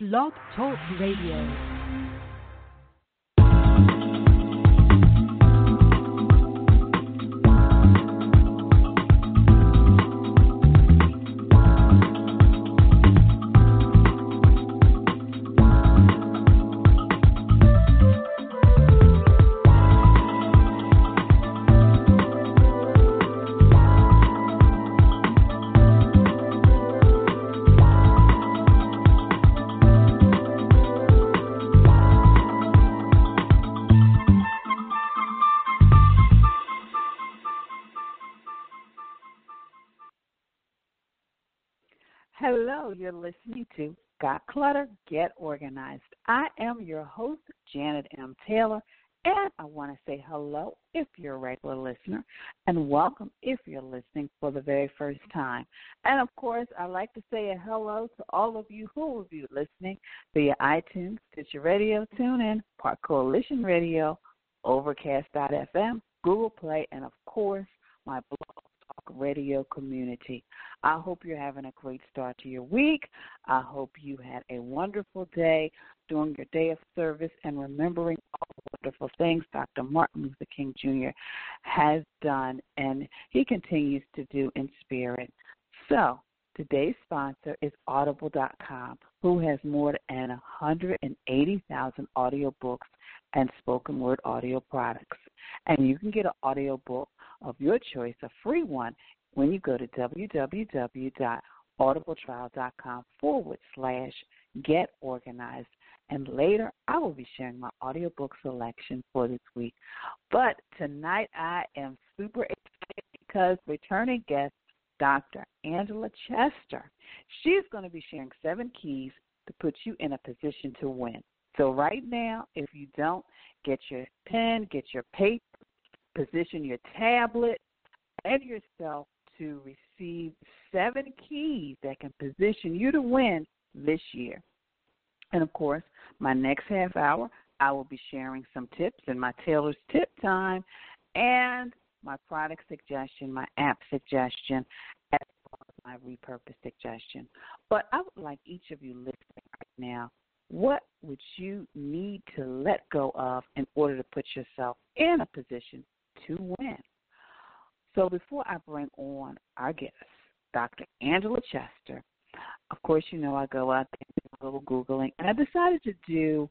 Blog Talk Radio. You're listening to Got Clutter, Get Organized. I am your host, Janet M. Taylor, and I want to say hello if you're a regular listener, and welcome if you're listening for the very first time. And of course, I'd like to say a hello to all of you who will be listening via iTunes, Stitcher Radio, TuneIn, Park Coalition Radio, Overcast.fm, Google Play, and of course, my blog Radio community. I hope you're having a great start to your week. I hope you had a wonderful day during your day of service and remembering all the wonderful things Dr. Martin Luther King Jr. has done and he continues to do in spirit. So, today's sponsor is Audible.com, who has more than 180,000 audiobooks and spoken word audio products. And you can get an audiobook of your choice, a free one, when you go to www.audibletrial.com forward slash get organized. And later, I will be sharing my audiobook selection for this week. But tonight, I am super excited because returning guest, Dr. Angela Chester, she's going to be sharing seven keys to put you in a position to win. So, right now, if you don't, get your pen, get your paper, position your tablet and yourself to receive seven keys that can position you to win this year. And of course, my next half hour, I will be sharing some tips in my Taylor's Tip Time and my product suggestion, my app suggestion, as well as my repurpose suggestion. But I would like each of you listening right now what would you need to let go of in order to put yourself in a position to win. So before I bring on our guest, Dr. Angela Chester, of course, you know I go out there and do a little Googling, and I decided to do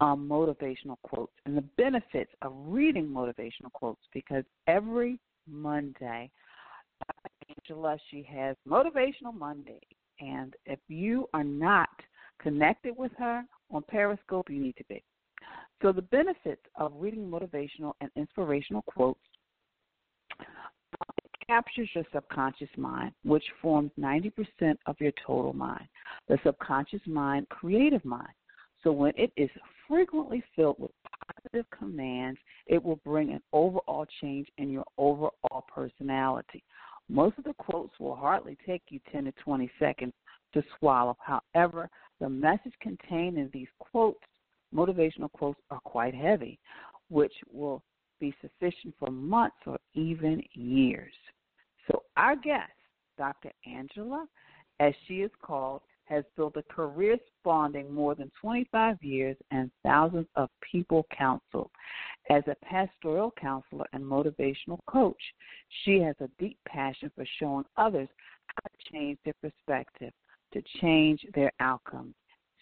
um, motivational quotes and the benefits of reading motivational quotes because every Monday, Angela, she has Motivational Monday. And if you are not connected with her on Periscope, you need to be. So, the benefits of reading motivational and inspirational quotes captures your subconscious mind, which forms 90% of your total mind. The subconscious mind, creative mind. So, when it is frequently filled with positive commands, it will bring an overall change in your overall personality. Most of the quotes will hardly take you 10 to 20 seconds to swallow. However, the message contained in these quotes motivational quotes are quite heavy, which will be sufficient for months or even years. So, our guest, Dr. Angela, as she is called, has built a career spanning more than 25 years and thousands of people counseled. As a pastoral counselor and motivational coach, she has a deep passion for showing others how to change their perspective, to change their outcomes.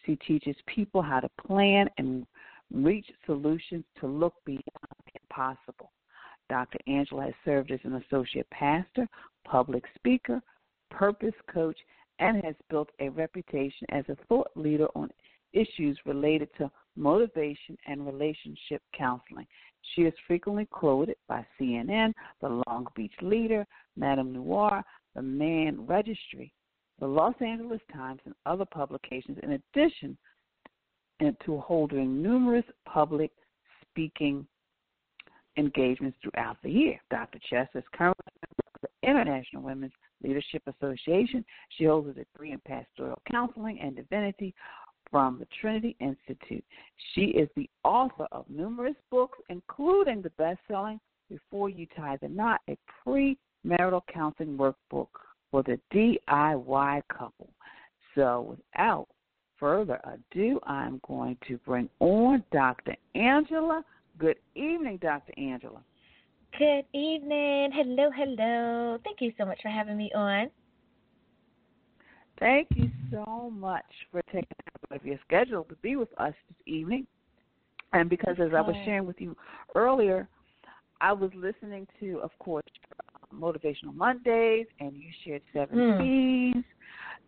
She teaches people how to plan and reach solutions to look beyond the impossible. Dr. Angela has served as an associate pastor, public speaker, purpose coach, and has built a reputation as a thought leader on issues related to motivation and relationship counseling. She is frequently quoted by CNN, the Long Beach Leader, Madame Noire, the Man Registry, the Los Angeles Times, and other publications, in addition to holding numerous public speaking engagements throughout the year. Dr. Chester is currently member of the International Women's Leadership Association. She holds a degree in pastoral counseling and divinity from the Trinity Institute. She is the author of numerous books, including the best selling Before You Tie the Knot, a pre-marital counseling workbook for the DIY couple. So, without further ado, I'm going to bring on Dr. Angela. Good evening, Dr. Angela. Good evening. Hello, hello. Thank you so much for having me on. Thank you so much for taking time out of your schedule to be with us this evening. And because, as I was sharing with you earlier, I was listening to, of course, Motivational Mondays, and you shared seven mm. keys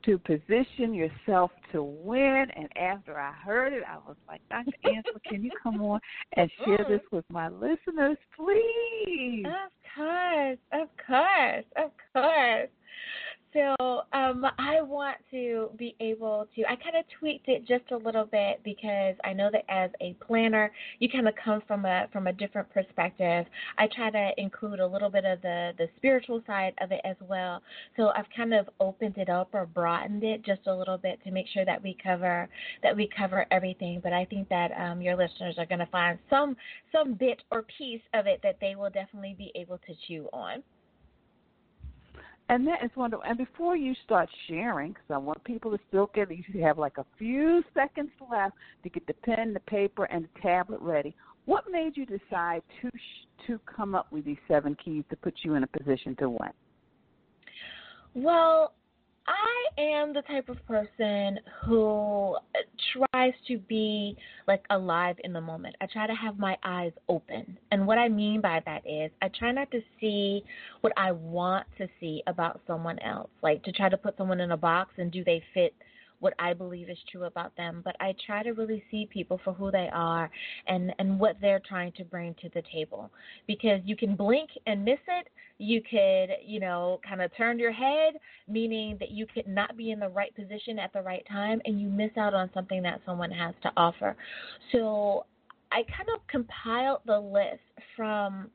to position yourself to win. And after I heard it, I was like, Dr. Angela, can you come on and share this with my listeners, please? Of course, of course, of course. So um, I want to be able to. I kind of tweaked it just a little bit because I know that as a planner, you kind of come from a from a different perspective. I try to include a little bit of the the spiritual side of it as well. So I've kind of opened it up or broadened it just a little bit to make sure that we cover that we cover everything. But I think that um, your listeners are going to find some some bit or piece of it that they will definitely be able to chew on. And that is wonderful. And before you start sharing, because I want people to still get, you have like a few seconds left to get the pen, the paper, and the tablet ready. What made you decide to to come up with these seven keys to put you in a position to win? Well, I am the type of person who tries to be like alive in the moment. I try to have my eyes open. And what I mean by that is I try not to see what I want to see about someone else, like to try to put someone in a box and do they fit what I believe is true about them, but I try to really see people for who they are and and what they're trying to bring to the table. Because you can blink and miss it, you could, you know, kind of turn your head, meaning that you could not be in the right position at the right time and you miss out on something that someone has to offer. So I kind of compiled the list from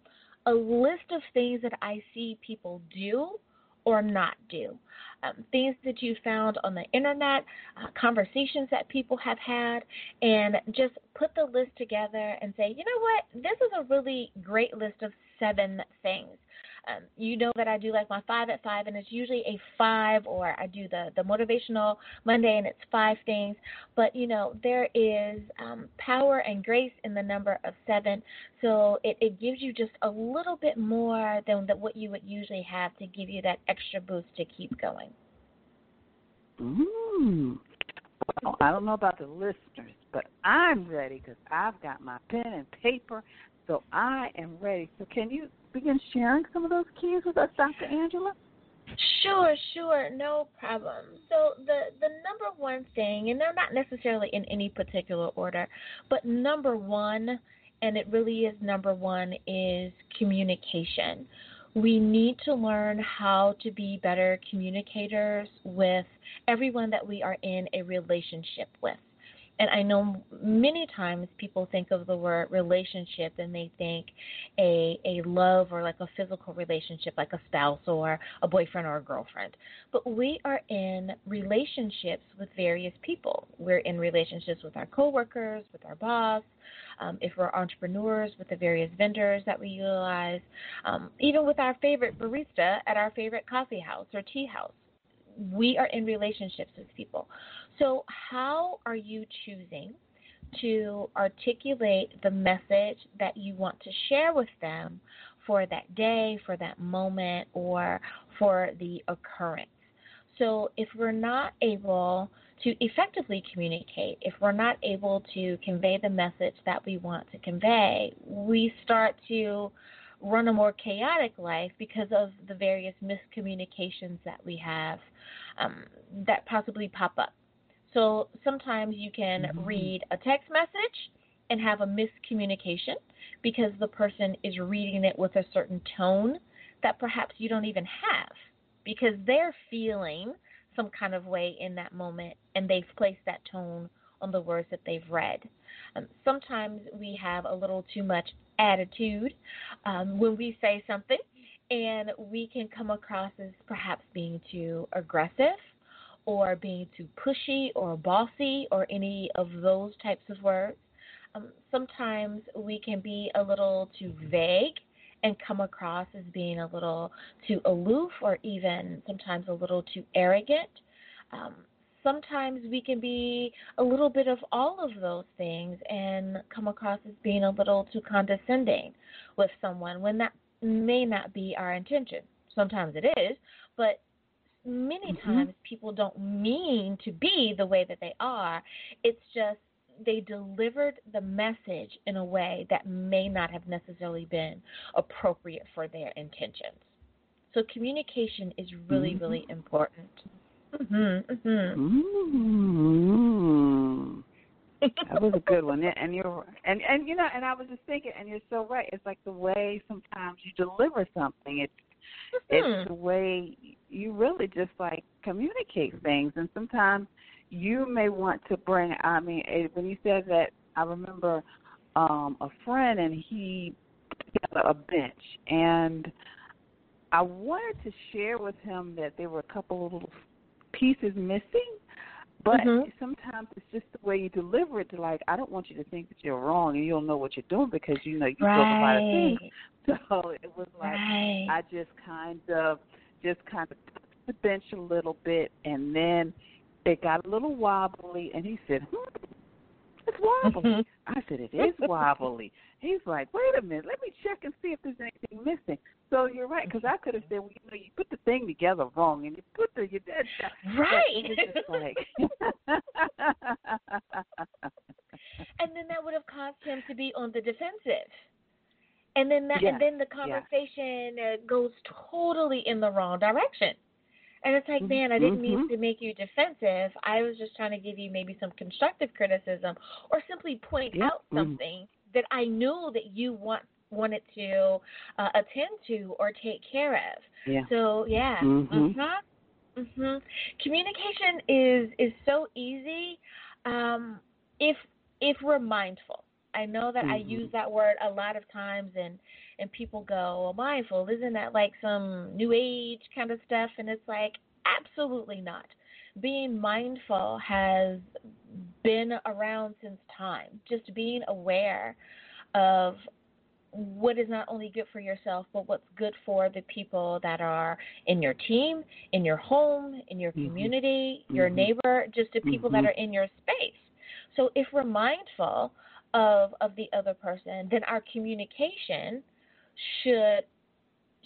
a list of things that I see people do or not do um, things that you found on the internet, uh, conversations that people have had, and just put the list together and say, you know what, this is a really great list of seven things. Um, you know that I do like my five at five, and it's usually a five, or I do the the motivational Monday, and it's five things. But you know there is um, power and grace in the number of seven, so it, it gives you just a little bit more than the, what you would usually have to give you that extra boost to keep going. Ooh. Well, I don't know about the listeners, but I'm ready because I've got my pen and paper, so I am ready. So, can you begin sharing some of those keys with us, Dr. Angela? Sure, sure, no problem. So the the number one thing, and they're not necessarily in any particular order, but number one, and it really is number one, is communication. We need to learn how to be better communicators with everyone that we are in a relationship with and I know many times people think of the word relationship and they think a a love or like a physical relationship like a spouse or a boyfriend or a girlfriend. But we are in relationships with various people. We're in relationships with our coworkers, with our boss, um, if we're entrepreneurs with the various vendors that we utilize, um, even with our favorite barista at our favorite coffee house or tea house. We are in relationships with people. So, how are you choosing to articulate the message that you want to share with them for that day, for that moment, or for the occurrence? So, if we're not able to effectively communicate, if we're not able to convey the message that we want to convey, we start to run a more chaotic life because of the various miscommunications that we have um, that possibly pop up. So sometimes you can mm-hmm. read a text message and have a miscommunication because the person is reading it with a certain tone that perhaps you don't even have because they're feeling some kind of way in that moment and they've placed that tone on the words that they've read. Um, sometimes we have a little too much attitude um, when we say something, and we can come across as perhaps being too aggressive or being too pushy or bossy or any of those types of words. Um, sometimes we can be a little too vague and come across as being a little too aloof or even sometimes a little too arrogant. Um, sometimes we can be a little bit of all of those things and come across as being a little too condescending with someone when that may not be our intention. Sometimes it is, but many mm-hmm. times people don't mean to be the way that they are. It's just they delivered the message in a way that may not have necessarily been appropriate for their intentions. So communication is really, mm-hmm. really important. Mm-hmm, mm-hmm. Mm-hmm. that was a good one, and you're and and you know, and I was just thinking, and you're so right. It's like the way sometimes you deliver something. It's it's mm-hmm. the way you really just like communicate things, and sometimes you may want to bring. I mean, when you said that, I remember um a friend, and he got a bench, and I wanted to share with him that there were a couple of little pieces missing. But mm-hmm. sometimes it's just the way you deliver it. To like, I don't want you to think that you're wrong and you don't know what you're doing because you know you right. about a thing. So it was like right. I just kind of, just kind of the bench a little bit, and then it got a little wobbly, and he said, hmm, "It's wobbly." Mm-hmm. I said, "It is wobbly." He's like, "Wait a minute, let me check and see if there's anything missing." So you're right, because I could have said, well, you know, you put the thing together wrong, and you put the you did right. It was just like, and then that would have caused him to be on the defensive. And then that, and then the conversation yeah. uh, goes totally in the wrong direction. And it's like, man, I didn't mm-hmm. mean to make you defensive. I was just trying to give you maybe some constructive criticism, or simply point yep. out something mm-hmm. that I knew that you want wanted to uh, attend to or take care of. Yeah. So yeah. Mhm. Mhm. Mhm. Communication is is so easy um, if if we're mindful. I know that mm-hmm. I use that word a lot of times, and and people go, "Well, mindful isn't that like some new age kind of stuff?" And it's like, absolutely not. Being mindful has been around since time. Just being aware of what is not only good for yourself, but what's good for the people that are in your team, in your home, in your mm-hmm. community, your mm-hmm. neighbor, just the people mm-hmm. that are in your space. So if we're mindful of of the other person, then our communication should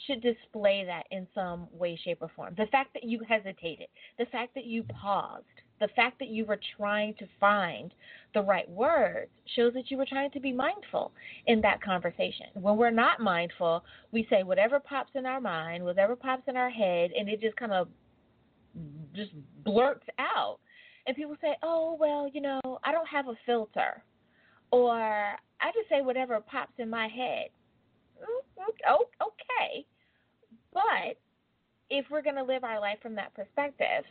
should display that in some way, shape, or form. The fact that you hesitated, the fact that you paused, the fact that you were trying to find the right words shows that you were trying to be mindful in that conversation. When we're not mindful, we say whatever pops in our mind, whatever pops in our head, and it just kind of just blurts out. And people say, oh, well, you know, I don't have a filter. Or I just say whatever pops in my head. Mm, mm, oh, okay. But if we're going to live our life from that perspective,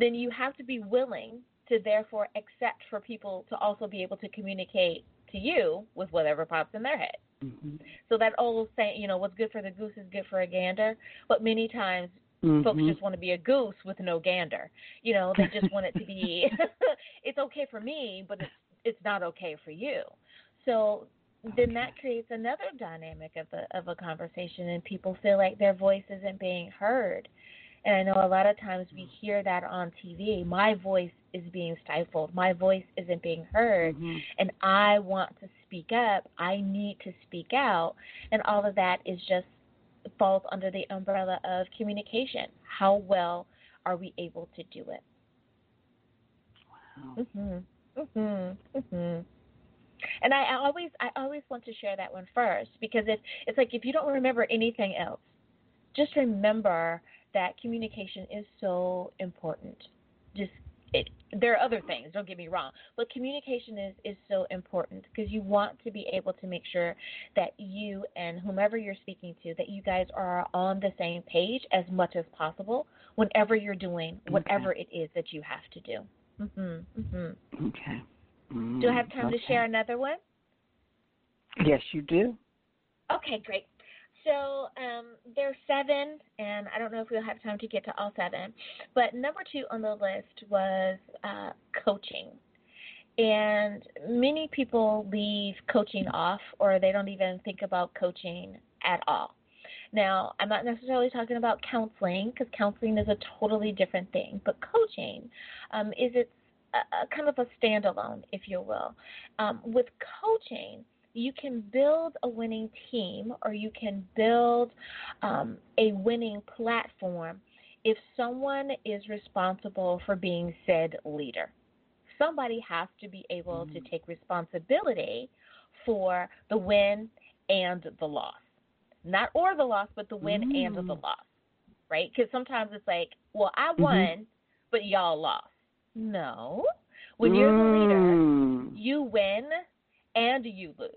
then you have to be willing to therefore accept for people to also be able to communicate to you with whatever pops in their head. Mm-hmm. So that old saying, you know, what's good for the goose is good for a gander. But many times mm-hmm. folks just want to be a goose with no gander. You know, they just want it to be. it's okay for me, but it's it's not okay for you. So then that creates another dynamic of the of a conversation, and people feel like their voice isn't being heard. And I know a lot of times we hear that on TV. My voice is being stifled. My voice isn't being heard. Mm-hmm. And I want to speak up. I need to speak out. And all of that is just falls under the umbrella of communication. How well are we able to do it? Wow. Mhm. Mhm. Mm Mhm. And I always I always want to share that one first because it's it's like if you don't remember anything else, just remember that communication is so important. Just it, there are other things, don't get me wrong, but communication is is so important because you want to be able to make sure that you and whomever you're speaking to that you guys are on the same page as much as possible whenever you're doing whatever okay. it is that you have to do. Mhm. Mhm. Okay. Mm, do I have time okay. to share another one? Yes, you do. Okay, great. So um, there's seven, and I don't know if we'll have time to get to all seven. But number two on the list was uh, coaching. And many people leave coaching off, or they don't even think about coaching at all. Now, I'm not necessarily talking about counseling because counseling is a totally different thing, but coaching um, is it's a, a, kind of a standalone, if you will. Um, with coaching, you can build a winning team or you can build um, a winning platform if someone is responsible for being said leader. Somebody has to be able mm-hmm. to mm. take responsibility for the win and the loss. Not or the loss, but the win mm-hmm. and the mm. loss. Right? Because sometimes it's like, well, I mm-hmm. won, mm-hmm. but y'all lost. No. When you're the leader, mm. you win and you lose.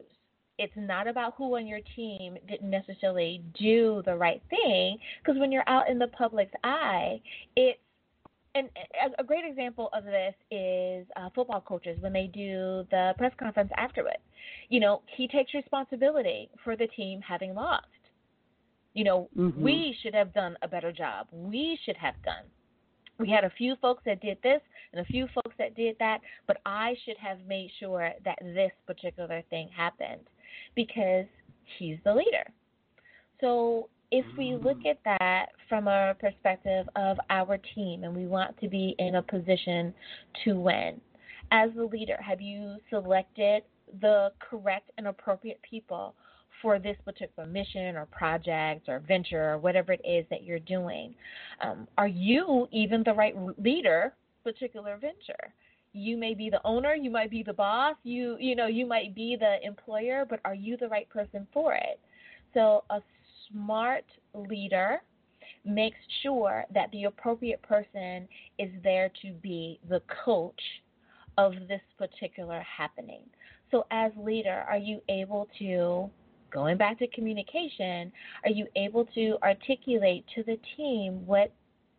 It's not about who on your team didn't necessarily do the right thing, because when you're out in the public's eye, it's and a great example of this is uh, football coaches when they do the press conference afterward. You know, he takes responsibility for the team having lost. You know, mm-hmm. we should have done a better job. We should have done. We had a few folks that did this and a few folks that did that, but I should have made sure that this particular thing happened because he's the leader. So if we look mm. at that from a perspective of our team and we want to be in a position to win, as the leader, have you selected the correct and appropriate people for this particular mission or project or venture or whatever it is that you're doing? Um, are you even the right leader, particular venture? you may be the owner, you might be the boss, you you know, you might be the employer, but are you the right person for it? So a smart leader makes sure that the appropriate person is there to be the coach of this particular happening. So as leader, are you able to going back to communication, are you able to articulate to the team what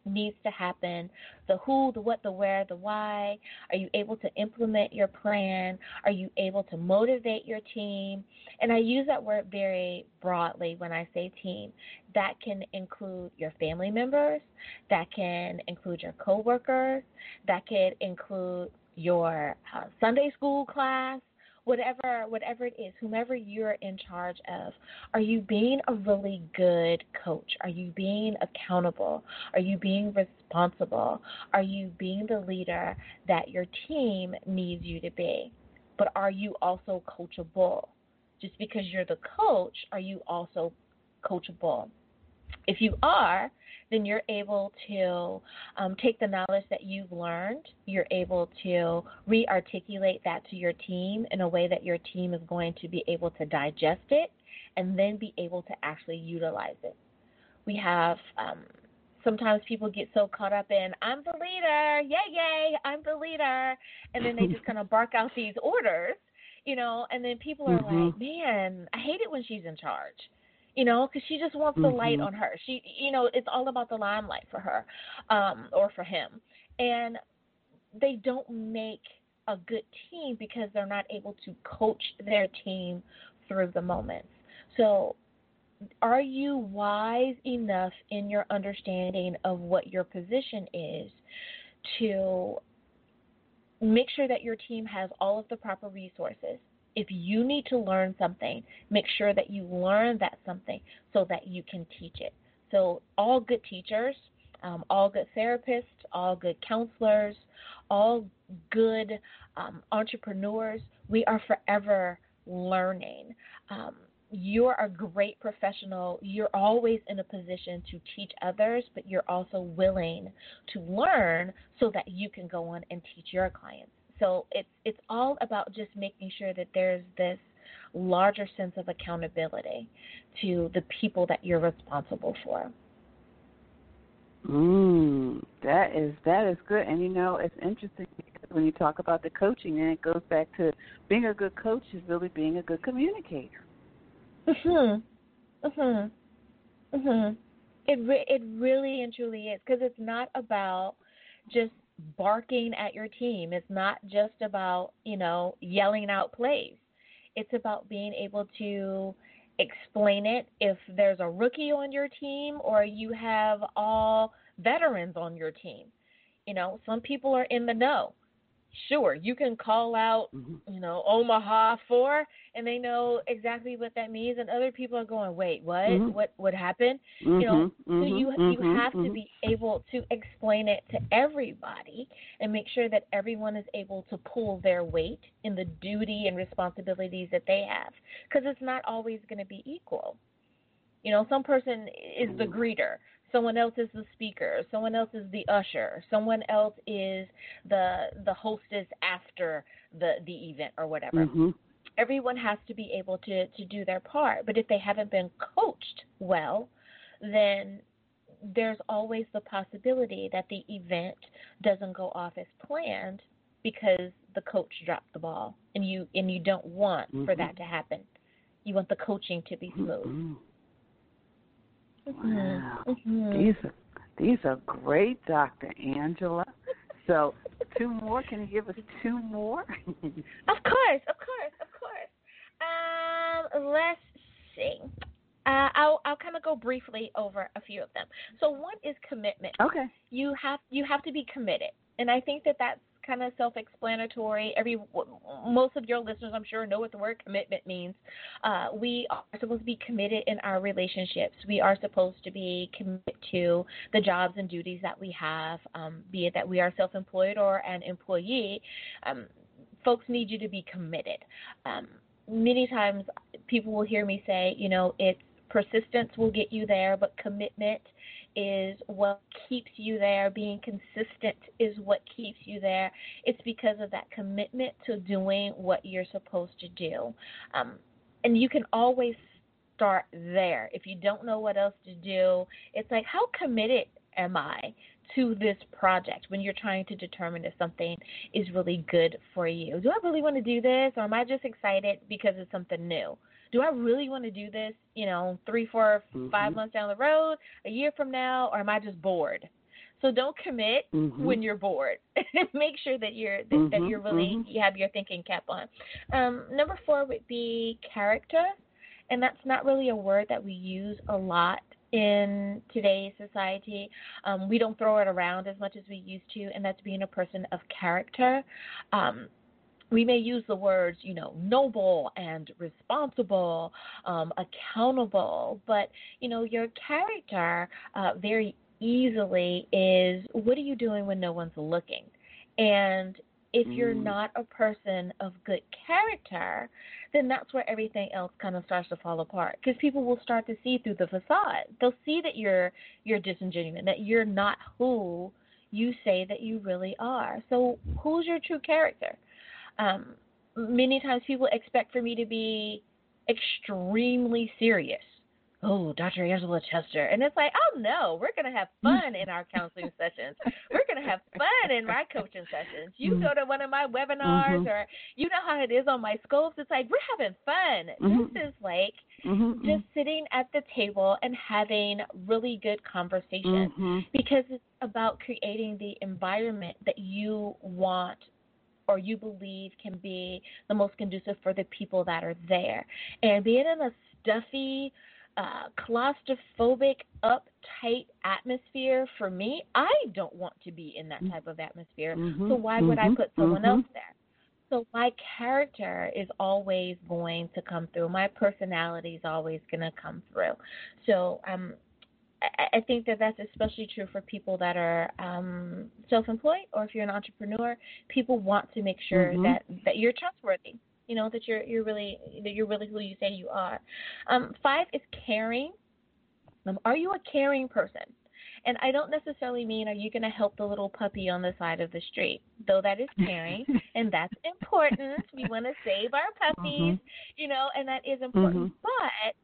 needs to happen the who, the what, the where, the why. Are you able to implement your plan? Are you able to motivate your team? And I use that word very broadly when I say team. That can include your family members, that can include your coworkers, that could include your uh, Sunday school class, whatever whatever it is, whomever you're in charge of, are you being a really good coach? Are you being accountable? Are you being responsible? Are you being the leader that your team needs you to be? But are you also coachable? Just because you're the coach, are you also coachable? If you are, then you're able to um, take the knowledge that you've learned, you're able to re articulate that to your team in a way that your team is going to be able to digest it and then be able to actually utilize it. We have um, sometimes people get so caught up in I'm the leader, yay yay, I'm the leader, and then they just kind of bark out these orders, you know, and then people are mm-hmm. like, man, I hate it when she's in charge you know, because she just wants the mm-hmm. light on her. She, you know, it's all about the limelight for her, um, or for him, and they don't make a good team because they're not able to coach their team through the moments. So, are you wise enough in your understanding of what your position is to make sure that your team has all of the proper resources if you need to learn something, make sure that you learn that something so that you can teach it. So, all good teachers, um, all good therapists, all good counselors, all good um, entrepreneurs, we are forever learning. Um, you're a great professional. You're always in a position to teach others, but you're also willing to learn so that you can go on and teach your clients. So it's it's all about just making sure that there's this larger sense of accountability to the people that you're responsible for. Mm, that is that is good, and you know it's interesting because when you talk about the coaching, and it goes back to being a good coach is really being a good communicator. Mhm. Mhm. Mhm. It re- it really and truly is because it's not about just barking at your team. It's not just about, you know, yelling out plays. It's about being able to explain it if there's a rookie on your team or you have all veterans on your team. You know, some people are in the know. Sure, you can call out, Mm-hmm. you know, Omaha for, and they know exactly what that means, and other people are going, wait, what, Mhm. what, what happened? Mm-hmm. You know, so you you mhm, have to be able to explain it to everybody and make sure that everyone is able to pull their weight in the duty and responsibilities that they have, because it's not always going to be equal. You know, some person is the greeter, someone else is the speaker, someone else is the usher, someone else is the the hostess after the the event or whatever. Mhm. Everyone has to be able to to do their part, but if they haven't been coached well, then there's always the possibility that the event doesn't go off as planned because the coach dropped the ball and you and you don't want for Mhm. that to happen. You want the coaching to be smooth. Mhm. Wow. These are these are great, Dr. Angela. So two more. Can you give us two more? Of course, of course, of course. Um, let's see. Uh, I'll I'll kind of go briefly over a few of them. So one is commitment. okay. You have you have to be committed, and I think that that's kind of self-explanatory. Every most of your listeners, I'm sure, know what the word commitment means. Uh, we are supposed to be committed in our relationships. We are supposed to be committed to the jobs and duties that we have, um, be it that we are self-employed or an employee. Um, folks need you to be committed. Um, many times, people will hear me say, you know, it's persistence will get you there, but commitment is what keeps you there. Being consistent is what keeps you there. It's because of that commitment to doing what you're supposed to do. Um, and you can always start there. If you don't know what else to do, it's like, how committed am I to this project when you're trying to determine if something is really good for you? Do I really want to do this, or am I just excited because it's something new? Do I really want to do this, you know, three, four, five Mhm. months down the road, a year from now, or am I just bored? So don't commit Mhm. when you're bored. Make sure that you're that, that Mhm, you're really mhm. you have your thinking cap on. Um, number four would be character, and that's not really a word that we use a lot in today's society. Um, we don't throw it around as much as we used to, and that's being a person of character. Um, we may use the words, you know, noble and responsible, um, accountable, but you know, your character uh, very easily is what are you doing when no one's looking, and if you're Mm. not a person of good character, then that's where everything else kind of starts to fall apart because people will start to see through the facade. They'll see that you're you're disingenuous, that you're not who you say that you really are. So, who's your true character? Um, many times people expect for me to be extremely serious. Oh, Dr. Angela Chester. And it's like, oh no, we're going to have fun in our counseling sessions. We're going to have fun in my coaching sessions. You go to one of my webinars Mhm. or you know how it is on my scopes. It's like, we're having fun. Mhm. This is like Mhm. just sitting at the table and having really good conversation Mhm. because it's about creating the environment that you want or you believe can be the most conducive for the people that are there. And being in a stuffy, uh, claustrophobic, uptight atmosphere, for me, I don't want to be in that type of atmosphere. Mhm. So why would I Mhm. put someone Mhm. else there? So my character is always going to come through. My personality is always going to come through. So um, I, think that that's especially true for people that are um, self-employed or if you're an entrepreneur. People want to make sure Mhm. that that you're trustworthy. You know that you're you're really that you're really who you say you are. Um, five is caring. Um, are you a caring person? And I don't necessarily mean are you going to help the little puppy on the side of the street, though that is caring and that's important. We want to save our puppies, you know, and that is important. But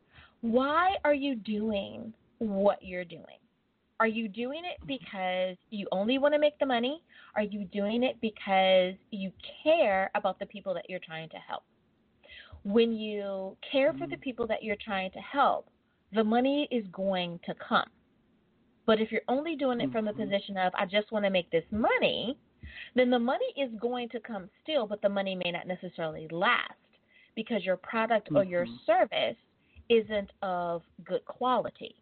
why are you doing what you're doing? Are you doing it because you only want to make the money? Are you doing it because you care about the people that you're trying to help? When you care for the people that you're trying to help, the money is going to come. But if you're only doing it from the Mhm. position of, I just want to make this money, then the money is going to come still, but the money may not necessarily last because your product or your Mhm. service isn't of good quality.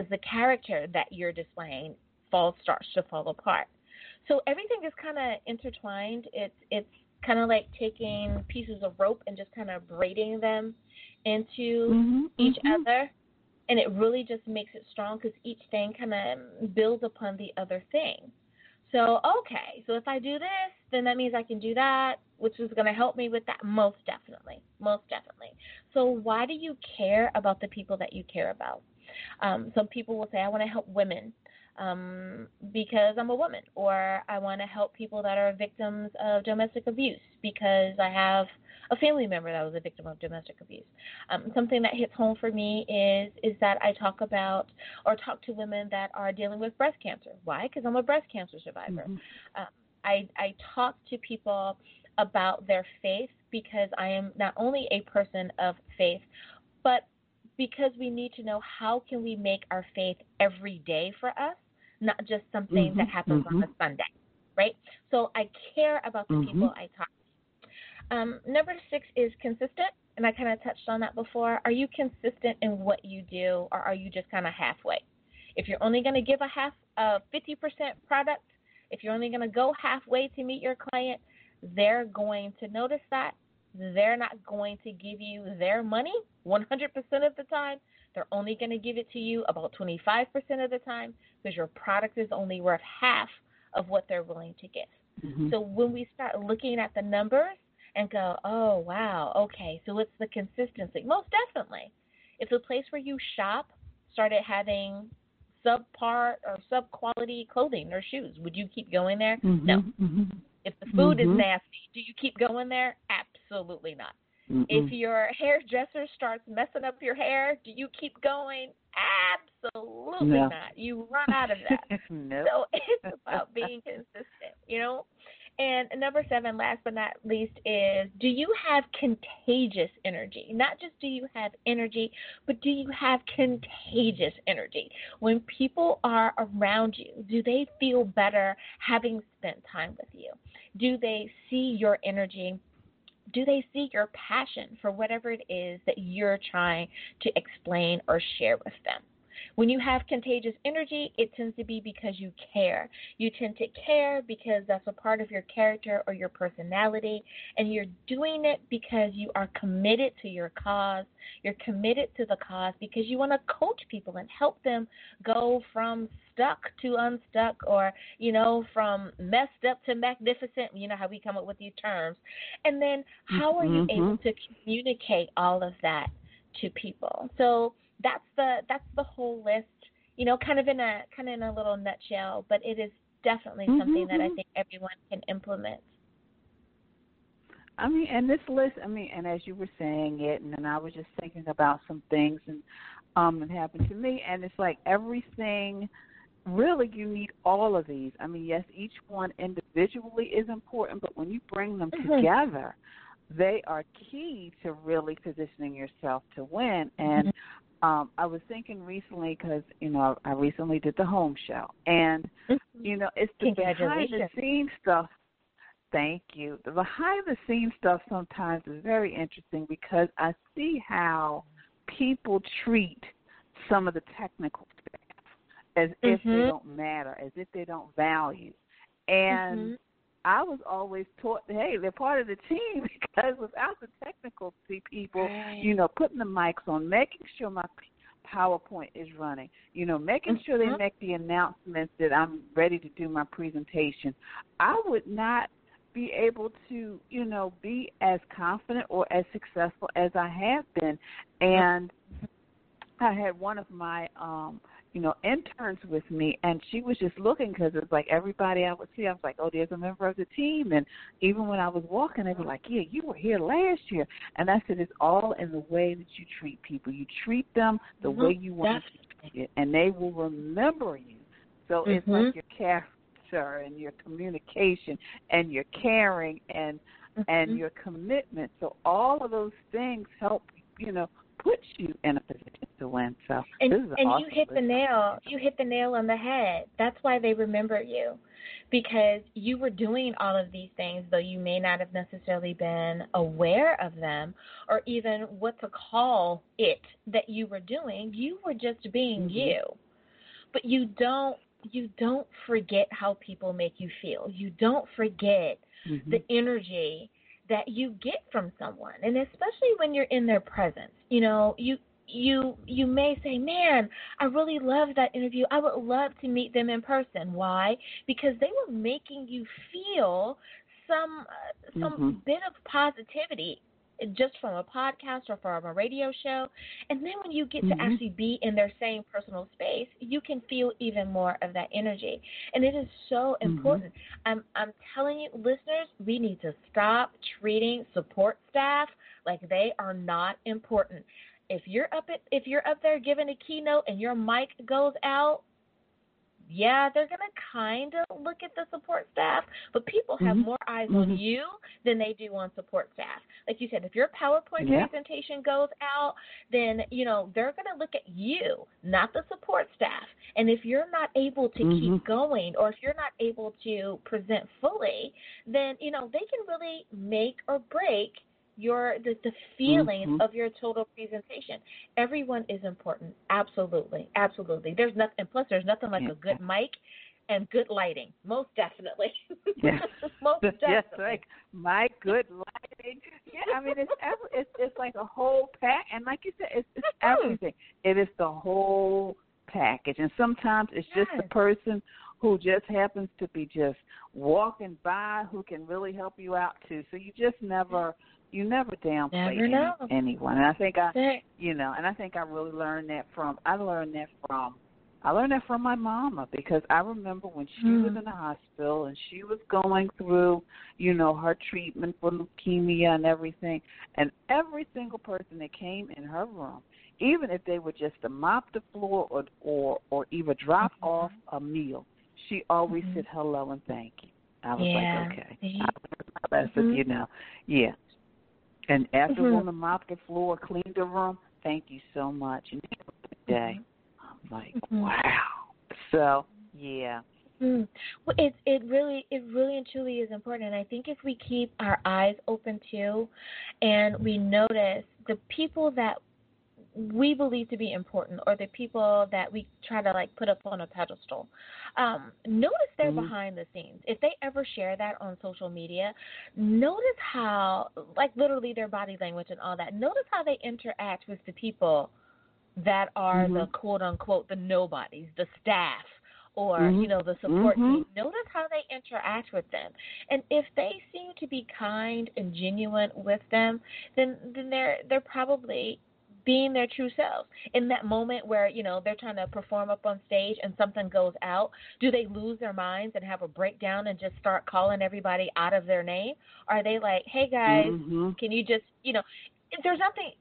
Because the character that you're displaying falls starts to fall apart. So everything is kind of intertwined. It's it's kind of like taking pieces of rope and just kind of braiding them into mm-hmm, each mm-hmm. other and it really just makes it strong because each thing kind of builds upon the other thing. So, okay, so if I do this, then that means I can do that, which is going to help me with that most definitely. Most definitely. So, why do you care about the people that you care about? Um, some people will say, I want to help women um, because I'm a woman, or I want to help people that are victims of domestic abuse because I have a family member that was a victim of domestic abuse. Um, something that hits home for me is is that I talk about or talk to women that are dealing with breast cancer. Why? Because I'm a breast cancer survivor. Mm-hmm. Um, I I talk to people about their faith because I am not only a person of faith, but because we need to know how can we make our faith every day for us, not just something mm-hmm. that happens mm-hmm. on a Sunday, right? So I care about the mm-hmm. people I talk um, number six is consistent, and I kind of touched on that before. Are you consistent in what you do, or are you just kind of halfway? If you're only going to give a half, a 50% product, if you're only going to go halfway to meet your client, they're going to notice that. They're not going to give you their money 100% of the time. They're only going to give it to you about 25% of the time because your product is only worth half of what they're willing to give. Mm-hmm. So when we start looking at the numbers, and go, oh, wow, okay, so it's the consistency. Most definitely. If the place where you shop started having subpar or sub quality clothing or shoes, would you keep going there? Mm-hmm, no. Mm-hmm. If the food mm-hmm. is nasty, do you keep going there? Absolutely not. Mm-mm. If your hairdresser starts messing up your hair, do you keep going? Absolutely no. not. You run out of that. nope. So it's about being consistent, you know? And number seven, last but not least, is do you have contagious energy? Not just do you have energy, but do you have contagious energy? When people are around you, do they feel better having spent time with you? Do they see your energy? Do they see your passion for whatever it is that you're trying to explain or share with them? When you have contagious energy, it tends to be because you care. You tend to care because that's a part of your character or your personality, and you're doing it because you are committed to your cause. You're committed to the cause because you want to coach people and help them go from stuck to unstuck or, you know, from messed up to magnificent. You know how we come up with these terms. And then how are you mm-hmm. able to communicate all of that to people? So, that's the that's the whole list. You know, kind of in a kind of in a little nutshell, but it is definitely mm-hmm. something that I think everyone can implement. I mean, and this list, I mean, and as you were saying it, and then I was just thinking about some things and um that happened to me, and it's like everything. Really, you need all of these. I mean, yes, each one individually is important, but when you bring them mm-hmm. together, they are key to really positioning yourself to win. And mm-hmm um I was thinking recently because you know I recently did the home show, and mm-hmm. you know it's the behind the scenes stuff. Thank you. The behind the scenes stuff sometimes is very interesting because I see how people treat some of the technical staff as mm-hmm. if they don't matter, as if they don't value, and. Mm-hmm. I was always taught, hey, they're part of the team because without the technical people, you know, putting the mics on, making sure my PowerPoint is running, you know, making sure they mm-hmm. make the announcements that I'm ready to do my presentation, I would not be able to, you know, be as confident or as successful as I have been. And I had one of my um you know, interns with me, and she was just looking because it's like everybody I would see, I was like, oh, there's a member of the team. And even when I was walking, they were like, yeah, you were here last year. And I said, it's all in the way that you treat people. You treat them the mm-hmm. way you want to be treated, and they will remember you. So mm-hmm. it's like your character and your communication and your caring and mm-hmm. and your commitment. So all of those things help, you know, put you in a position to win. So and, and awesome you hit the nail. You hit the nail on the head. That's why they remember you, because you were doing all of these things, though you may not have necessarily been aware of them, or even what to call it that you were doing. You were just being mm-hmm. you, but you don't you don't forget how people make you feel. You don't forget Mm-hmm. the energy that you get from someone and especially when you're in their presence. You know you you you may say man i really love that interview. I would love to meet them in person. Why? Because they were making you feel some uh, some Mhm. bit of positivity just from a podcast or from a radio show and then when you get to Mhm. actually be in their same personal space you can feel even more of that energy and it is so Mhm. important i'm i'm telling you listeners we need to stop treating support staff like they are not important if you're up at, if you're up there giving a keynote and your mic goes out yeah, they're going to kind of look at the support staff, but people have Mhm. more eyes on Mhm. you than they do on support staff. Like you said, if your PowerPoint Yeah. presentation goes out, then, you know, they're going to look at you, not the support staff. And if you're not able to Mhm. keep going or if you're not able to present fully, then, you know, they can really make or break your the, the feelings Mhm. of your total presentation. Everyone is important. Absolutely. Absolutely. There's nothing plus there's nothing like Yeah. a good mic and good lighting. Most definitely. Yeah. Most Just definitely. like my good lighting. Yeah, I mean it's every, it's it's like a whole pack, and like you said, it's, it's Mhm. everything. It is the whole package, and sometimes it's just the person who just happens to be just walking by who can really help you out too. So you just never you never downplay Never any, anyone. And I think I you know, and I think I really learned that from I learned that from I learned that from my mama because I remember when she was Mm. in the hospital and she was going through, you know, her treatment for leukemia and everything, and every single person that came in her room, even if they were just to mop the floor or or or even drop Mhm. off a meal, she always Mhm. said hello and thank you. I was Yeah. like, okay? I learned my lesson, Mhm. you know, yeah. And after Mhm. woman mopped the floor, cleaned the room, thank you so much. And good day. I'm like, Mhm. wow. So, yeah. Mm. Well, it it really it really and truly is important, and I think if we keep our eyes open too, and we notice the people that we believe to be important, or the people that we try to like put up on a pedestal, um, notice they're Mhm. behind the scenes. If they ever share that on social media, notice how like literally their body language and all that. Notice how they interact with the people that are the Mhm. quote unquote the nobodies, the staff or Mhm. you know the support Mhm. team. Notice how they interact with them, and if they seem to be kind and genuine with them, then then they're they're probably being their true selves. In that moment where you know they're trying to perform up on stage and something goes out, do they lose their minds and have a breakdown and just start calling everybody out of their name? Are they like, hey guys, Mhm. can you just you know? If there's nothing.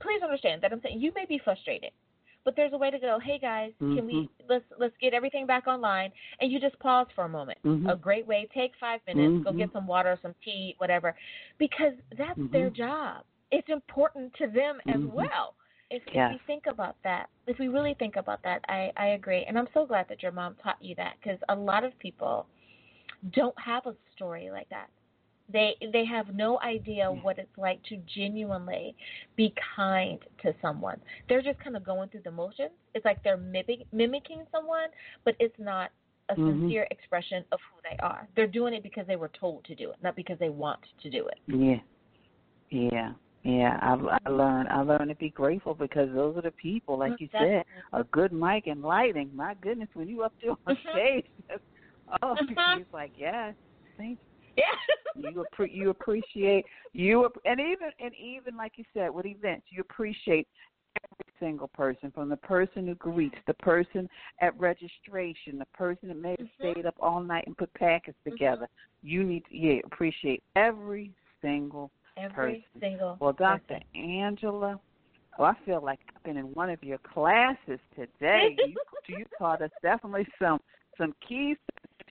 Please understand that I'm saying you may be frustrated but there's a way to go hey guys can we Mhm. let's let's get everything back online and you just pause for a moment Mhm. a great way take five minutes go get some water some tea whatever because that's their Mhm. job it's important to them as Mhm. well if, Yes. if we think about that if we really think about that i i agree and i'm so glad that your mom taught you that because a lot of people don't have a story like that they they have no idea what it's like to genuinely be kind to someone. They're just kind of going through the motions. It's like they're mimic, mimicking someone, but it's not a Mhm. sincere expression of who they are. They're doing it because they were told to do it, not because they want to do it. Yeah. Yeah. Yeah, I, I learned. I learned to be grateful because those are the people, like you said, a good mic and lighting. My goodness, when you up there on Mhm. stage, oh, Mhm. it's like yes, thank Yeah. you appre- you appreciate you and even and even like you said with events you appreciate every single person from the person who greets the person at registration the person that may have Mhm. stayed up all night and put packets together you need to yeah appreciate every single Every person. single well dr person. angela oh i feel like i've been in one of your classes today you you taught us definitely some some keys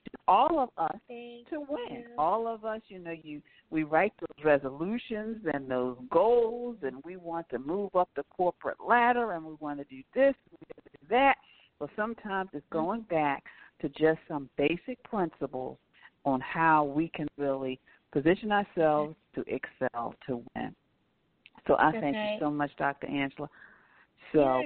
to all of us Thank to win. you. All of us, you know, you we write those resolutions and those goals, and we want to move up the corporate ladder, and we want to do this, and we want to do that. Well, sometimes it's Mm-hmm. going back to just some basic principles on how we can really position ourselves to excel to win. So I thank Okay. you so much, Dr. Angela. So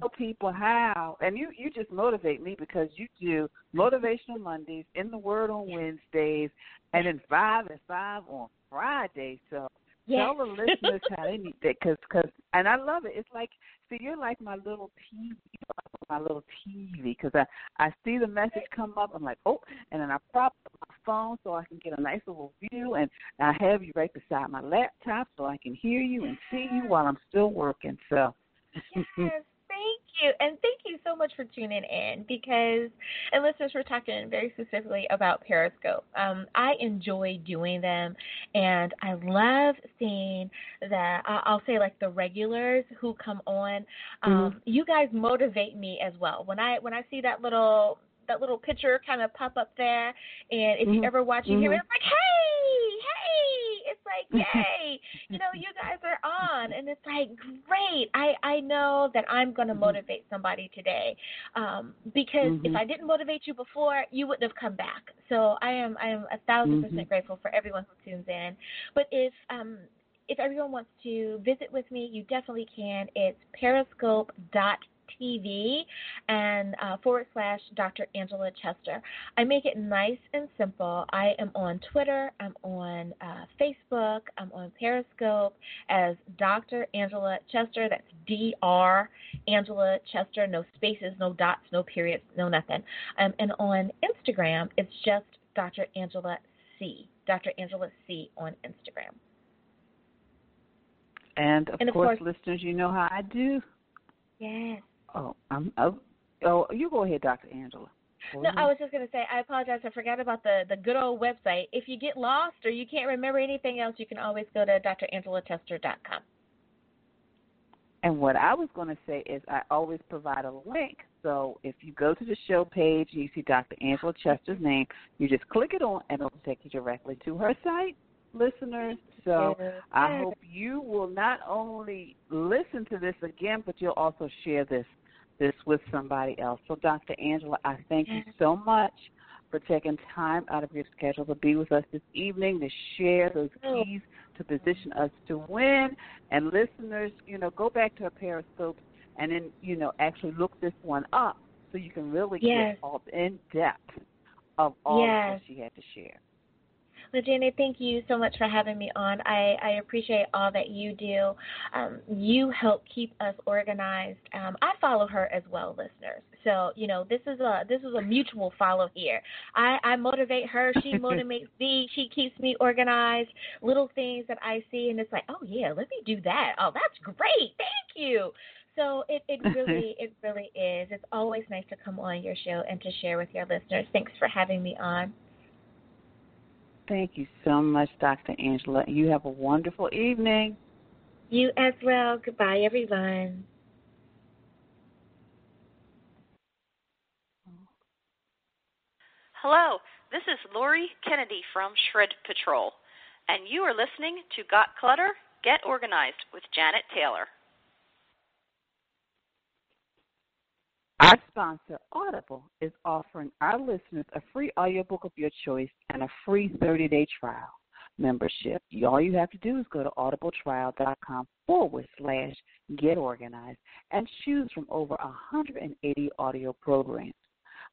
tell people how, and you you just motivate me because you do motivational Mondays in the Word on Wednesdays, and then five and five on Friday. So yes. tell the listeners how they need that, cause, cause, and I love it. It's like see, you're like my little TV, my little TV, because I I see the message come up. I'm like, oh, and then I prop up my phone so I can get a nice little view, and I have you right beside my laptop so I can hear you and see you while I'm still working. So yes, you. And thank you so much for tuning in because, and listeners, we're talking very specifically about Periscope. Um, I enjoy doing them, and I love seeing that, I'll say like the regulars who come on. Um, mm-hmm. You guys motivate me as well. When I when I see that little that little picture kind of pop up there. And if mm-hmm. you ever watch, you mm-hmm. hear it, it's like, hey, hey, it's like, yay, you know, you guys are on, and it's like, great. I I know that I'm going to mm-hmm. motivate somebody today, um, because if mm-hmm. I didn't motivate you before, you wouldn't have come back. So I am I am a 1000 percent mm-hmm. grateful for everyone who tunes in. But if um if everyone wants to visit with me, you definitely can. It's periscope.com TV and uh, forward slash Dr. Angela Chester. I make it nice and simple. I am on Twitter, I'm on uh, Facebook, I'm on Periscope as Dr. Angela Chester. That's D R Angela Chester, no spaces, no dots, no periods, no nothing. Um, and on Instagram, it's just Dr. Angela C. Dr. Angela C on Instagram. And of, and of course, course, listeners, you know how I do. Yes. Oh, I'm. Oh, oh, you go ahead, Dr. Angela. no, I was just going to say, I apologize. I forgot about the, the good old website. If you get lost or you can't remember anything else, you can always go to drangela.chester.com. And what I was going to say is, I always provide a link. So if you go to the show page and you see Dr. Angela Chester's name, you just click it on, and it'll take you directly to her site listeners. So I hope you will not only listen to this again, but you'll also share this this with somebody else. So Dr. Angela, I thank you so much for taking time out of your schedule to be with us this evening to share those oh. keys to position us to win. And listeners, you know, go back to a Periscope and then, you know, actually look this one up so you can really yes. get all in depth of all yes. that she had to share. Lajana, thank you so much for having me on. I, I appreciate all that you do. Um, you help keep us organized. Um, I follow her as well, listeners. So you know this is a this is a mutual follow here. I, I motivate her. She motivates me. She keeps me organized. Little things that I see, and it's like, oh yeah, let me do that. Oh, that's great. Thank you. So it, it really it really is. It's always nice to come on your show and to share with your listeners. Thanks for having me on. Thank you so much, Dr. Angela. You have a wonderful evening. You as well. Goodbye, everyone. Hello, this is Lori Kennedy from Shred Patrol, and you are listening to Got Clutter? Get Organized with Janet Taylor. Our sponsor, Audible, is offering our listeners a free audiobook of your choice and a free 30 day trial membership. All you have to do is go to audibletrial.com forward slash get organized and choose from over 180 audio programs.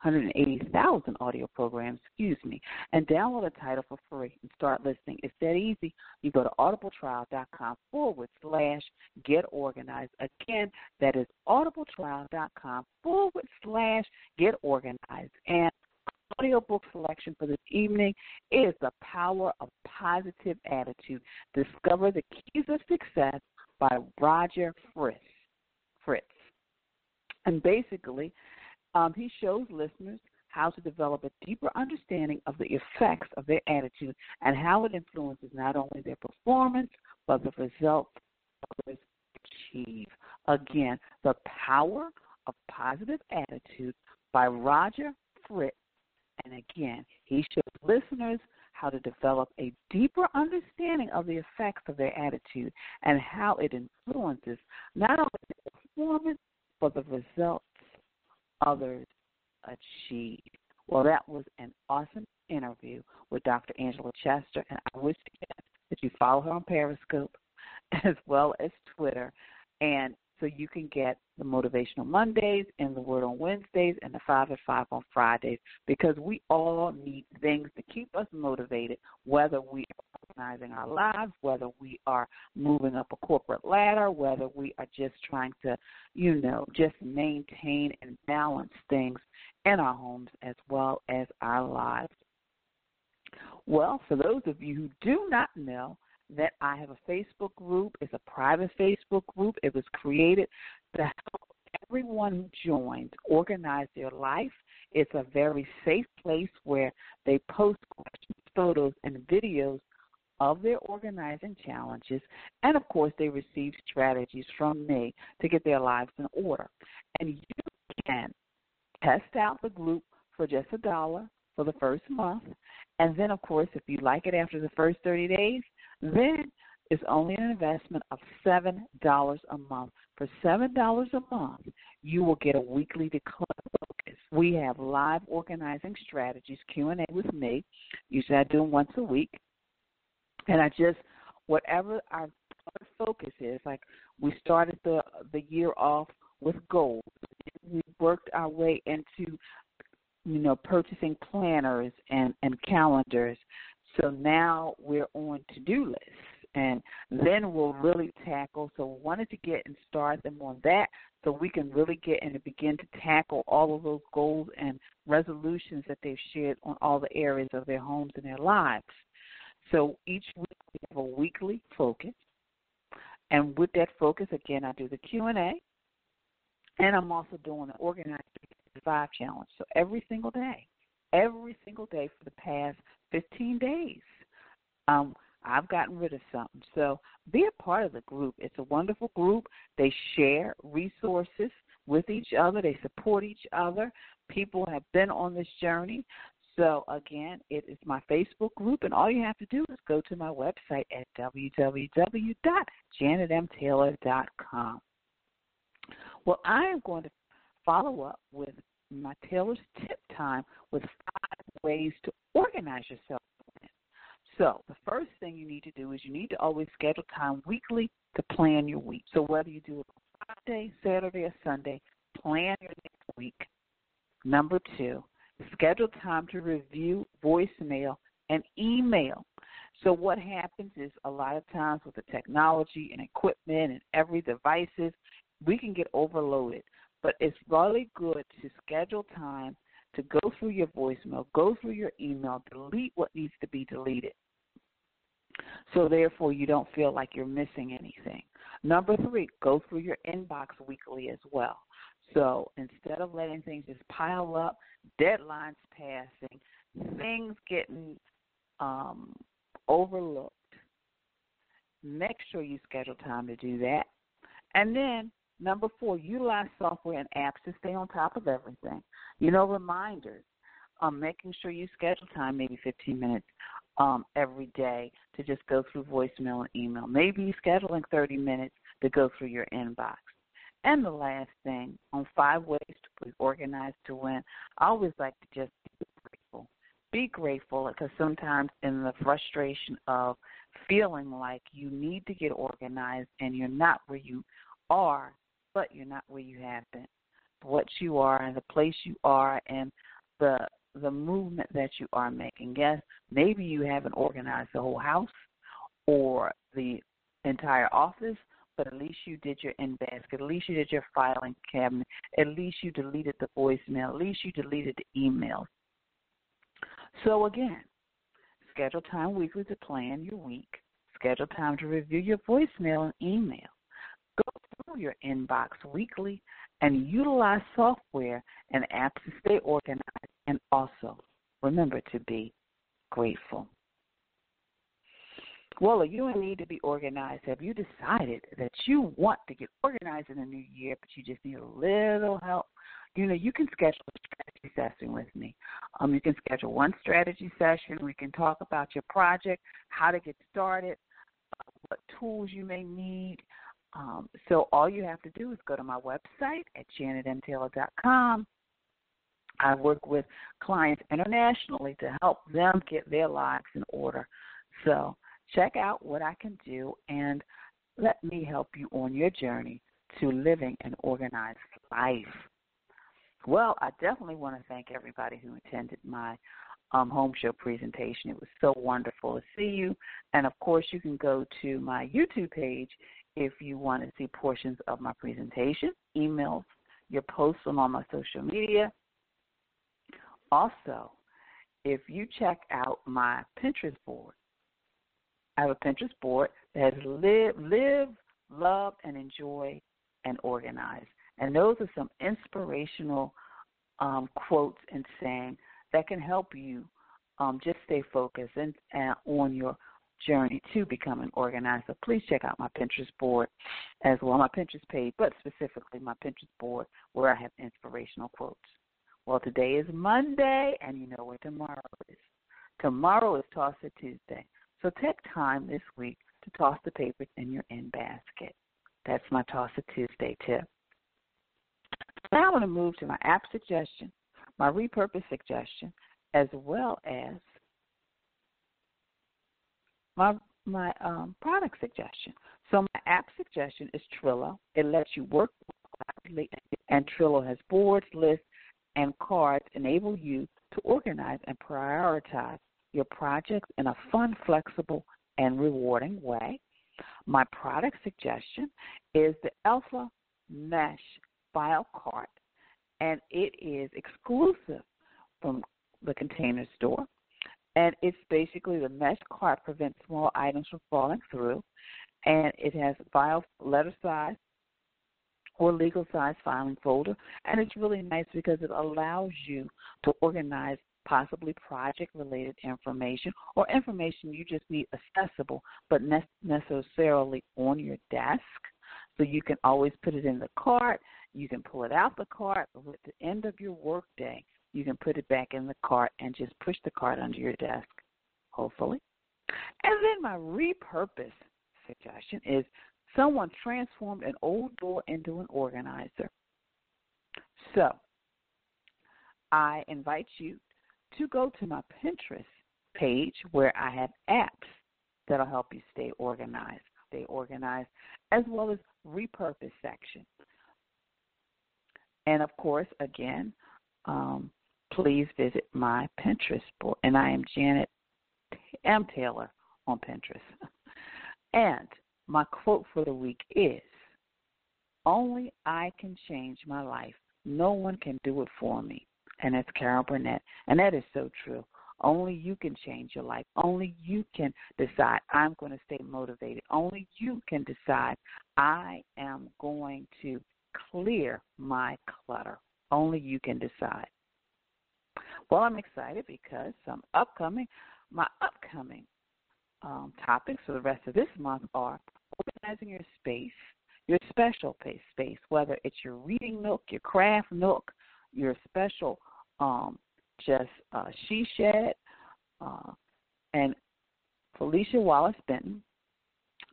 180,000 audio programs, excuse me, and download a title for free and start listening. It's that easy. You go to audibletrial.com forward slash get organized. Again, that is audibletrial.com forward slash get organized. And audiobook selection for this evening is The Power of Positive Attitude. Discover the Keys of Success by Roger Fritz. Fritz. And basically, um, he shows listeners how to develop a deeper understanding of the effects of their attitude and how it influences not only their performance, but the results others achieve. Again, The Power of Positive Attitude by Roger Fritz. And again, he shows listeners how to develop a deeper understanding of the effects of their attitude and how it influences not only their performance, but the results others achieve. Well, that was an awesome interview with Dr. Angela Chester, and I wish that you follow her on Periscope as well as Twitter. And so you can get the Motivational Mondays and the Word on Wednesdays and the 5 at 5 on Fridays because we all need things to keep us motivated, whether we are organizing our lives, whether we are moving up a corporate ladder, whether we are just trying to, you know, just maintain and balance things in our homes as well as our lives. Well, for those of you who do not know, that I have a Facebook group. It's a private Facebook group. It was created to help everyone who joins organize their life. It's a very safe place where they post questions, photos, and videos of their organizing challenges. And of course, they receive strategies from me to get their lives in order. And you can test out the group for just a dollar for the first month. And then, of course, if you like it after the first 30 days, then it's only an investment of $7 a month. For $7 a month, you will get a weekly declare focus. We have live organizing strategies, Q&A with me. Usually I do them once a week. And I just, whatever our focus is, like we started the, the year off with goals. We worked our way into you know, purchasing planners and, and calendars. So now we're on to do lists. And then we'll really tackle. So we wanted to get and start them on that so we can really get and begin to tackle all of those goals and resolutions that they've shared on all the areas of their homes and their lives. So each week we have a weekly focus. And with that focus, again, I do the Q&A. And I'm also doing the organized five challenge. So every single day, every single day for the past 15 days, um, I've gotten rid of something. So be a part of the group. It's a wonderful group. They share resources with each other, they support each other. People have been on this journey. So, again, it is my Facebook group, and all you have to do is go to my website at www.janetmtaylor.com. Well, I am going to follow up with my Taylor's tip time with five ways to organize yourself. So, the first thing you need to do is you need to always schedule time weekly to plan your week. So, whether you do it on Friday, Saturday, or Sunday, plan your next week. Number two, schedule time to review voicemail and email. So what happens is a lot of times with the technology and equipment and every devices, we can get overloaded. But it's really good to schedule time to go through your voicemail, go through your email, delete what needs to be deleted. So therefore, you don't feel like you're missing anything. Number three, go through your inbox weekly as well. So instead of letting things just pile up, deadlines passing, things getting um, overlooked, make sure you schedule time to do that. And then Number four, utilize software and apps to stay on top of everything. You know, reminders. Um, making sure you schedule time, maybe 15 minutes um, every day, to just go through voicemail and email. Maybe scheduling 30 minutes to go through your inbox. And the last thing, on five ways to be organized to win, I always like to just be grateful. Be grateful because sometimes in the frustration of feeling like you need to get organized and you're not where you are, but you're not where you have been. What you are and the place you are and the the movement that you are making. Yes, maybe you haven't organized the whole house or the entire office, but at least you did your in basket. At least you did your filing cabinet. At least you deleted the voicemail. At least you deleted the email. So again, schedule time weekly to plan your week. Schedule time to review your voicemail and email. Go through your inbox weekly and utilize software and apps to stay organized and also remember to be grateful. Well, you need to be organized. Have you decided that you want to get organized in the new year, but you just need a little help? You know, you can schedule a strategy session with me. Um, you can schedule one strategy session. We can talk about your project, how to get started, uh, what tools you may need, um, so all you have to do is go to my website at janetmtaylor.com. I work with clients internationally to help them get their lives in order. So check out what I can do and let me help you on your journey to living an organized life. Well, I definitely want to thank everybody who attended my um, home show presentation. It was so wonderful to see you. And of course, you can go to my YouTube page if you want to see portions of my presentation, emails, your posts on all my social media. Also, if you check out my Pinterest board, I have a Pinterest board that has live, live, love, and enjoy and organize. And those are some inspirational um, quotes and saying that can help you um, just stay focused and, and on your journey to becoming organized. So please check out my Pinterest board as well, my Pinterest page, but specifically my Pinterest board where I have inspirational quotes. Well, today is Monday, and you know what tomorrow is. Tomorrow is Toss It Tuesday. So take time this week to toss the papers in your in basket. That's my Toss It Tuesday tip. Now I want to move to my app suggestion, my repurpose suggestion, as well as my my um, product suggestion. So my app suggestion is Trello. It lets you work collaboratively, and Trello has boards, lists, and cards enable you to organize and prioritize your projects in a fun, flexible, and rewarding way. My product suggestion is the Elfa Mesh File Cart, and it is exclusive from the Container Store. And it's basically the mesh cart prevents small items from falling through, and it has file letter size or legal size filing folder, and it's really nice because it allows you to organize possibly project related information or information you just need accessible but ne- necessarily on your desk. So you can always put it in the cart. You can pull it out the cart. At the end of your workday, you can put it back in the cart and just push the cart under your desk, hopefully. And then my repurpose suggestion is someone transformed an old door into an organizer. So I invite you to go to my Pinterest page where I have apps that'll help you stay organized, stay organized, as well as repurpose section. And of course, again, um, please visit my Pinterest board. And I am Janet M. Taylor on Pinterest. And my quote for the week is Only I can change my life. No one can do it for me and that's Carol Burnett. And that is so true. Only you can change your life. Only you can decide, I'm going to stay motivated. Only you can decide, I am going to clear my clutter. Only you can decide. Well, I'm excited because some upcoming, my upcoming um, topics for the rest of this month are organizing your space, your special space, whether it's your reading nook, your craft nook, your special um, just uh, She Shed, uh, and Felicia Wallace Benton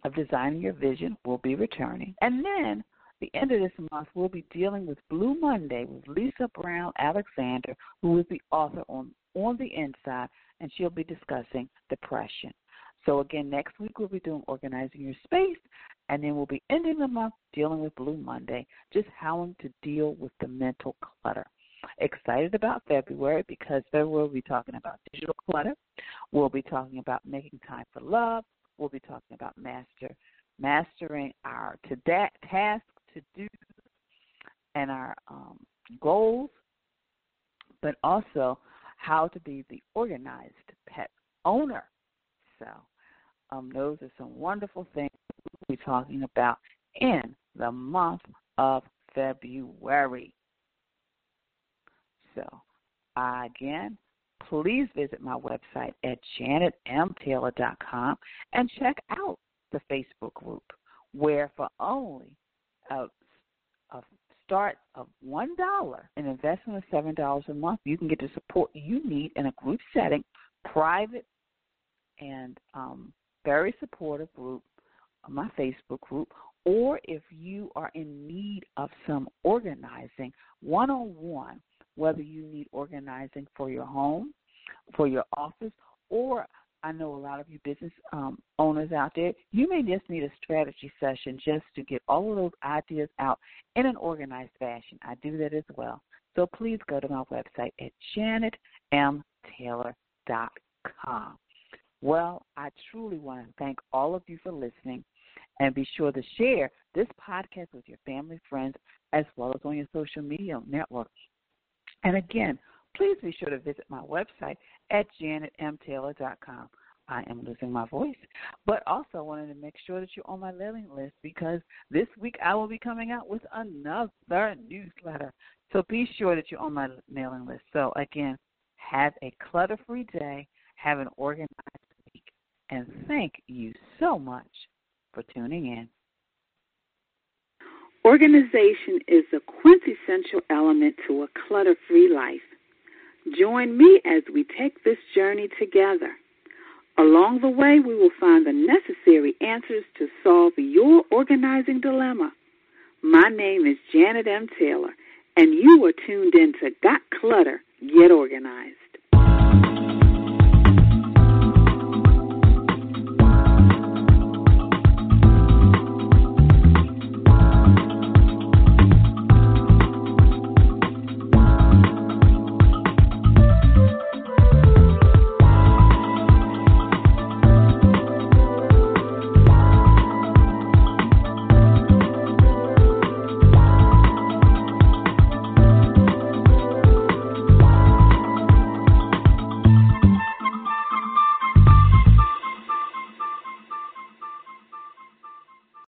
of Designing Your Vision will be returning. And then the end of this month, we'll be dealing with Blue Monday with Lisa Brown Alexander, who is the author on On the Inside, and she'll be discussing depression. So again, next week we'll be doing organizing your space, and then we'll be ending the month dealing with Blue Monday, just how to deal with the mental clutter excited about February because February we'll be talking about digital clutter. We'll be talking about making time for love. We'll be talking about master mastering our to that task to do and our um, goals, but also how to be the organized pet owner. So, um, those are some wonderful things we'll be talking about in the month of February. So, again, please visit my website at janetmtaylor.com and check out the Facebook group where for only a, a start of one dollar, an investment of seven dollars a month, you can get the support you need in a group setting, private and um, very supportive group, my Facebook group, or if you are in need of some organizing one on one whether you need organizing for your home, for your office, or I know a lot of you business um, owners out there, you may just need a strategy session just to get all of those ideas out in an organized fashion. I do that as well. So please go to my website at janetmtaylor.com. Well, I truly want to thank all of you for listening and be sure to share this podcast with your family, friends, as well as on your social media networks. And again, please be sure to visit my website at janetmtaylor.com. I am losing my voice, but also wanted to make sure that you're on my mailing list because this week I will be coming out with another newsletter. So be sure that you're on my mailing list. So again, have a clutter-free day, have an organized week, and thank you so much for tuning in. Organization is a quintessential element to a clutter free life. Join me as we take this journey together. Along the way, we will find the necessary answers to solve your organizing dilemma. My name is Janet M. Taylor, and you are tuned in to Got Clutter, Get Organized.